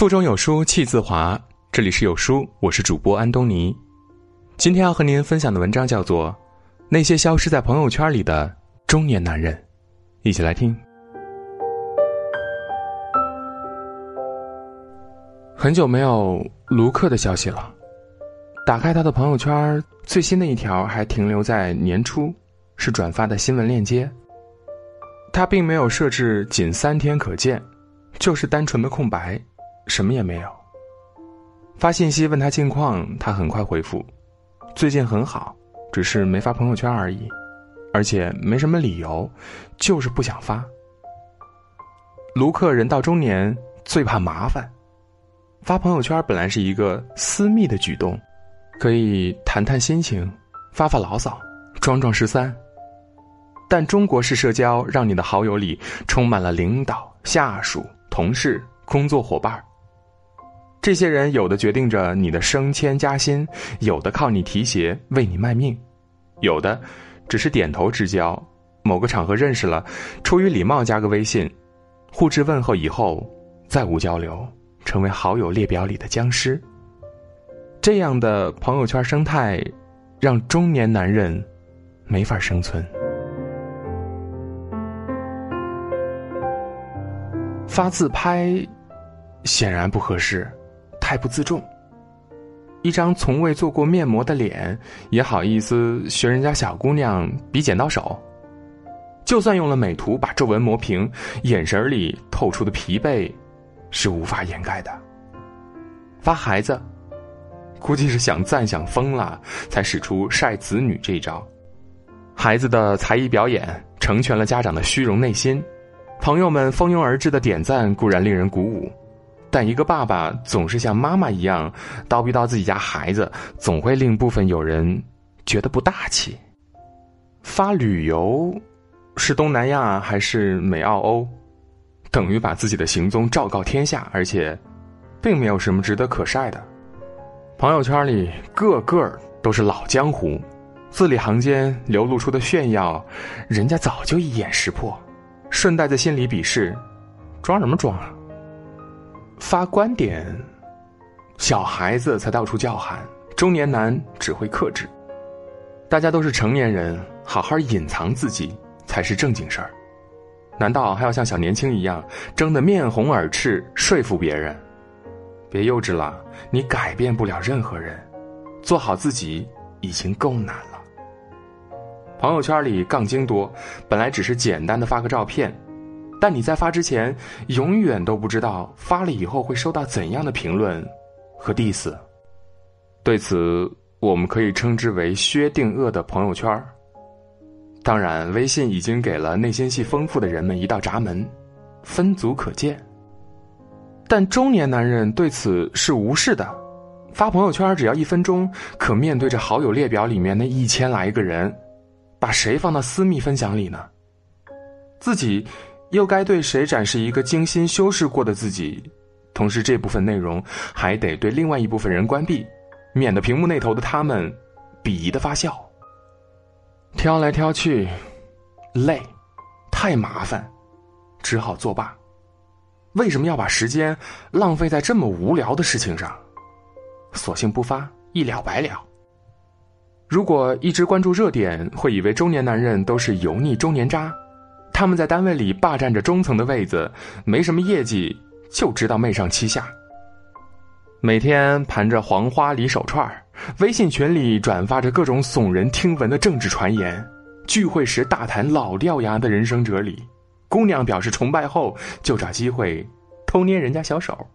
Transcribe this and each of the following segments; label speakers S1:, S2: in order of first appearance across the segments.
S1: 腹中有书气自华，这里是有书，我是主播安东尼。今天要和您分享的文章叫做《那些消失在朋友圈里的中年男人》，一起来听。很久没有卢克的消息了，打开他的朋友圈，最新的一条还停留在年初，是转发的新闻链接。他并没有设置仅三天可见，就是单纯的空白。什么也没有。发信息问他近况，他很快回复：“最近很好，只是没发朋友圈而已，而且没什么理由，就是不想发。”卢克人到中年最怕麻烦，发朋友圈本来是一个私密的举动，可以谈谈心情，发发牢骚，装装十三。但中国式社交让你的好友里充满了领导、下属、同事、工作伙伴。这些人有的决定着你的升迁加薪，有的靠你提携为你卖命，有的只是点头之交，某个场合认识了，出于礼貌加个微信，互致问候以后再无交流，成为好友列表里的僵尸。这样的朋友圈生态，让中年男人没法生存。发自拍显然不合适。太不自重，一张从未做过面膜的脸，也好意思学人家小姑娘比剪刀手。就算用了美图把皱纹磨平，眼神里透出的疲惫，是无法掩盖的。发孩子，估计是想赞想疯了，才使出晒子女这一招。孩子的才艺表演，成全了家长的虚荣内心。朋友们蜂拥而至的点赞，固然令人鼓舞。但一个爸爸总是像妈妈一样叨逼叨自己家孩子，总会令部分友人觉得不大气。发旅游是东南亚还是美澳欧，等于把自己的行踪昭告天下，而且并没有什么值得可晒的。朋友圈里个个都是老江湖，字里行间流露出的炫耀，人家早就一眼识破，顺带在心里鄙视，装什么装啊？发观点，小孩子才到处叫喊，中年男只会克制。大家都是成年人，好好隐藏自己才是正经事儿。难道还要像小年轻一样争得面红耳赤，说服别人？别幼稚了，你改变不了任何人，做好自己已经够难了。朋友圈里杠精多，本来只是简单的发个照片。但你在发之前，永远都不知道发了以后会收到怎样的评论和 diss。对此，我们可以称之为薛定谔的朋友圈。当然，微信已经给了内心戏丰富的人们一道闸门，分组可见。但中年男人对此是无视的，发朋友圈只要一分钟，可面对着好友列表里面那一千来个人，把谁放到私密分享里呢？自己。又该对谁展示一个精心修饰过的自己？同时，这部分内容还得对另外一部分人关闭，免得屏幕那头的他们鄙夷的发笑。挑来挑去，累，太麻烦，只好作罢。为什么要把时间浪费在这么无聊的事情上？索性不发，一了百了。如果一直关注热点，会以为中年男人都是油腻中年渣。他们在单位里霸占着中层的位子，没什么业绩，就知道媚上欺下。每天盘着黄花梨手串微信群里转发着各种耸人听闻的政治传言，聚会时大谈老掉牙的人生哲理，姑娘表示崇拜后就找机会偷捏人家小手。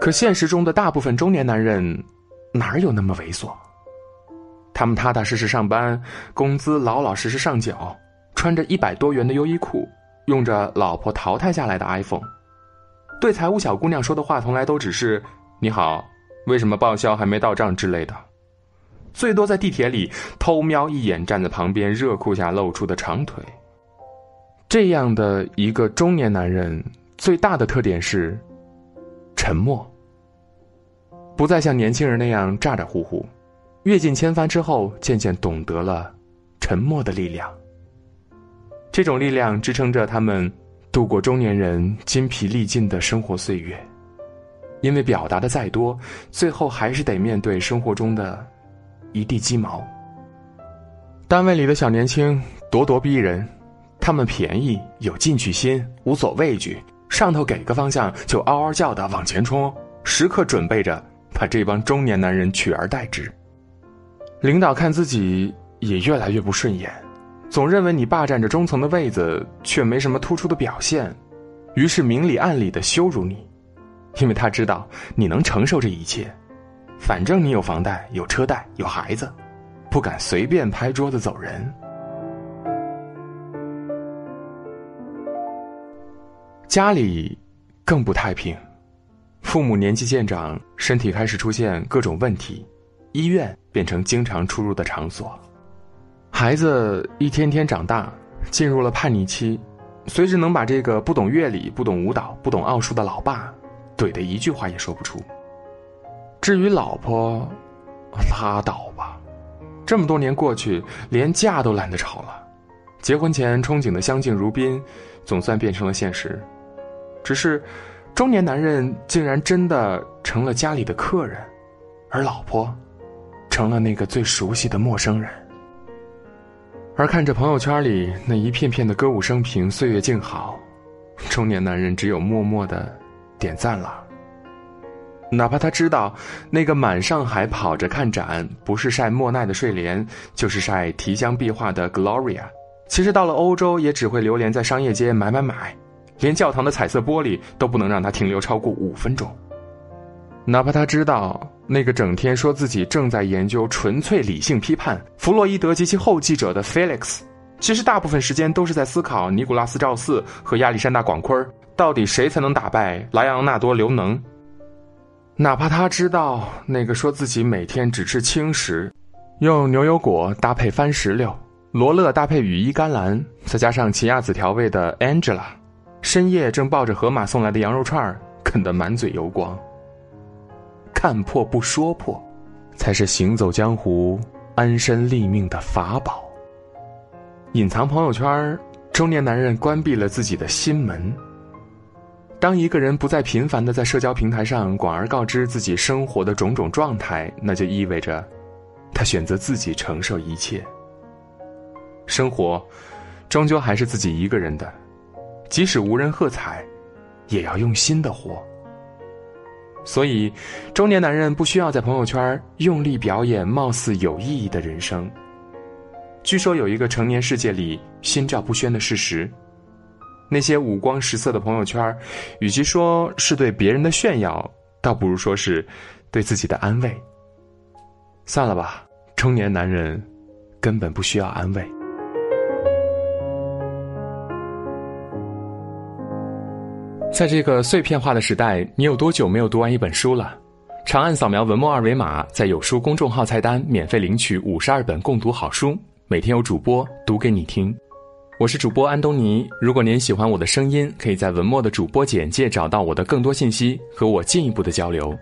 S1: 可现实中的大部分中年男人，哪有那么猥琐？他们踏踏实实上班，工资老老实实上缴，穿着一百多元的优衣库，用着老婆淘汰下来的 iPhone，对财务小姑娘说的话从来都只是“你好，为什么报销还没到账”之类的，最多在地铁里偷瞄一眼站在旁边热裤下露出的长腿。这样的一个中年男人，最大的特点是沉默，不再像年轻人那样咋咋呼呼。阅尽千帆之后，渐渐懂得了沉默的力量。这种力量支撑着他们度过中年人筋疲力尽的生活岁月。因为表达的再多，最后还是得面对生活中的一地鸡毛。单位里的小年轻咄咄逼人，他们便宜有进取心，无所畏惧，上头给个方向就嗷嗷叫的往前冲，时刻准备着把这帮中年男人取而代之。领导看自己也越来越不顺眼，总认为你霸占着中层的位子，却没什么突出的表现，于是明里暗里的羞辱你。因为他知道你能承受这一切，反正你有房贷、有车贷、有孩子，不敢随便拍桌子走人。家里更不太平，父母年纪渐长，身体开始出现各种问题，医院变成经常出入的场所。孩子一天天长大，进入了叛逆期，随时能把这个不懂乐理、不懂舞蹈、不懂奥数的老爸。怼的一句话也说不出。至于老婆，拉倒吧，这么多年过去，连架都懒得吵了。结婚前憧憬的相敬如宾，总算变成了现实。只是，中年男人竟然真的成了家里的客人，而老婆，成了那个最熟悉的陌生人。而看着朋友圈里那一片片的歌舞升平、岁月静好，中年男人只有默默的。点赞了，哪怕他知道那个满上海跑着看展，不是晒莫奈的睡莲，就是晒提香壁画的 Gloria。其实到了欧洲，也只会流连在商业街买买买，连教堂的彩色玻璃都不能让他停留超过五分钟。哪怕他知道那个整天说自己正在研究纯粹理性批判弗洛伊德及其后继者的 Felix，其实大部分时间都是在思考尼古拉斯赵四和亚历山大广坤。到底谁才能打败莱昂纳多·刘能？哪怕他知道那个说自己每天只吃轻食，用牛油果搭配番石榴，罗勒搭配羽衣甘蓝，再加上奇亚籽调味的 Angela，深夜正抱着河马送来的羊肉串啃得满嘴油光。看破不说破，才是行走江湖、安身立命的法宝。隐藏朋友圈，中年男人关闭了自己的心门。当一个人不再频繁的在社交平台上广而告之自己生活的种种状态，那就意味着，他选择自己承受一切。生活，终究还是自己一个人的，即使无人喝彩，也要用心的活。所以，中年男人不需要在朋友圈用力表演貌似有意义的人生。据说有一个成年世界里心照不宣的事实。那些五光十色的朋友圈，与其说是对别人的炫耀，倒不如说是对自己的安慰。算了吧，中年男人根本不需要安慰。在这个碎片化的时代，你有多久没有读完一本书了？长按扫描文末二维码，在有书公众号菜单免费领取五十二本共读好书，每天有主播读给你听。我是主播安东尼。如果您喜欢我的声音，可以在文末的主播简介找到我的更多信息，和我进一步的交流。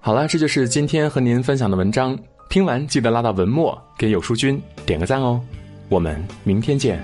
S1: 好了，这就是今天和您分享的文章。听完记得拉到文末给有书君点个赞哦。我们明天见。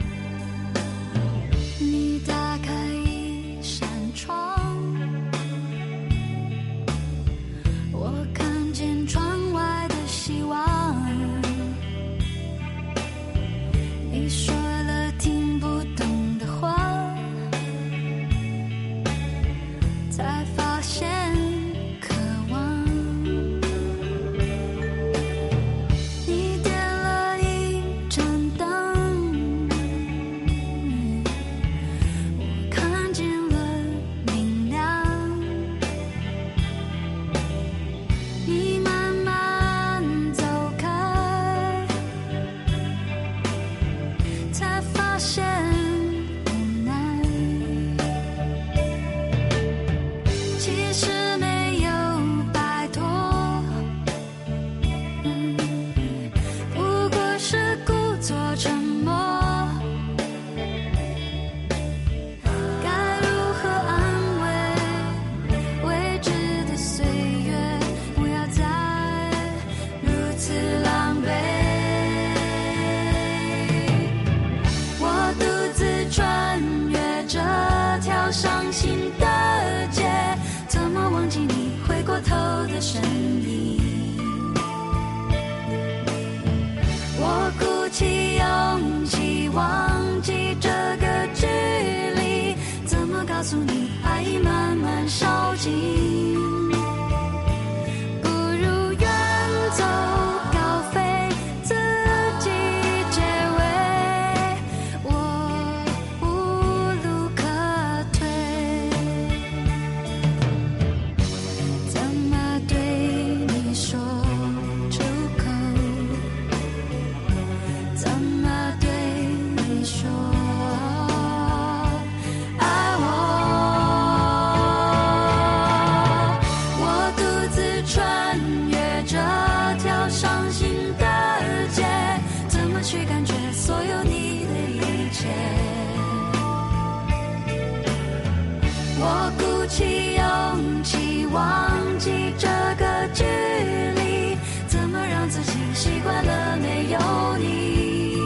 S2: 起勇气，忘记这个距离，怎么让自己习惯了没有你？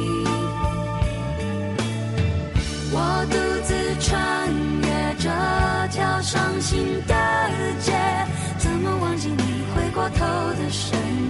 S2: 我独自穿越这条伤心的街，怎么忘记你回过头的身影？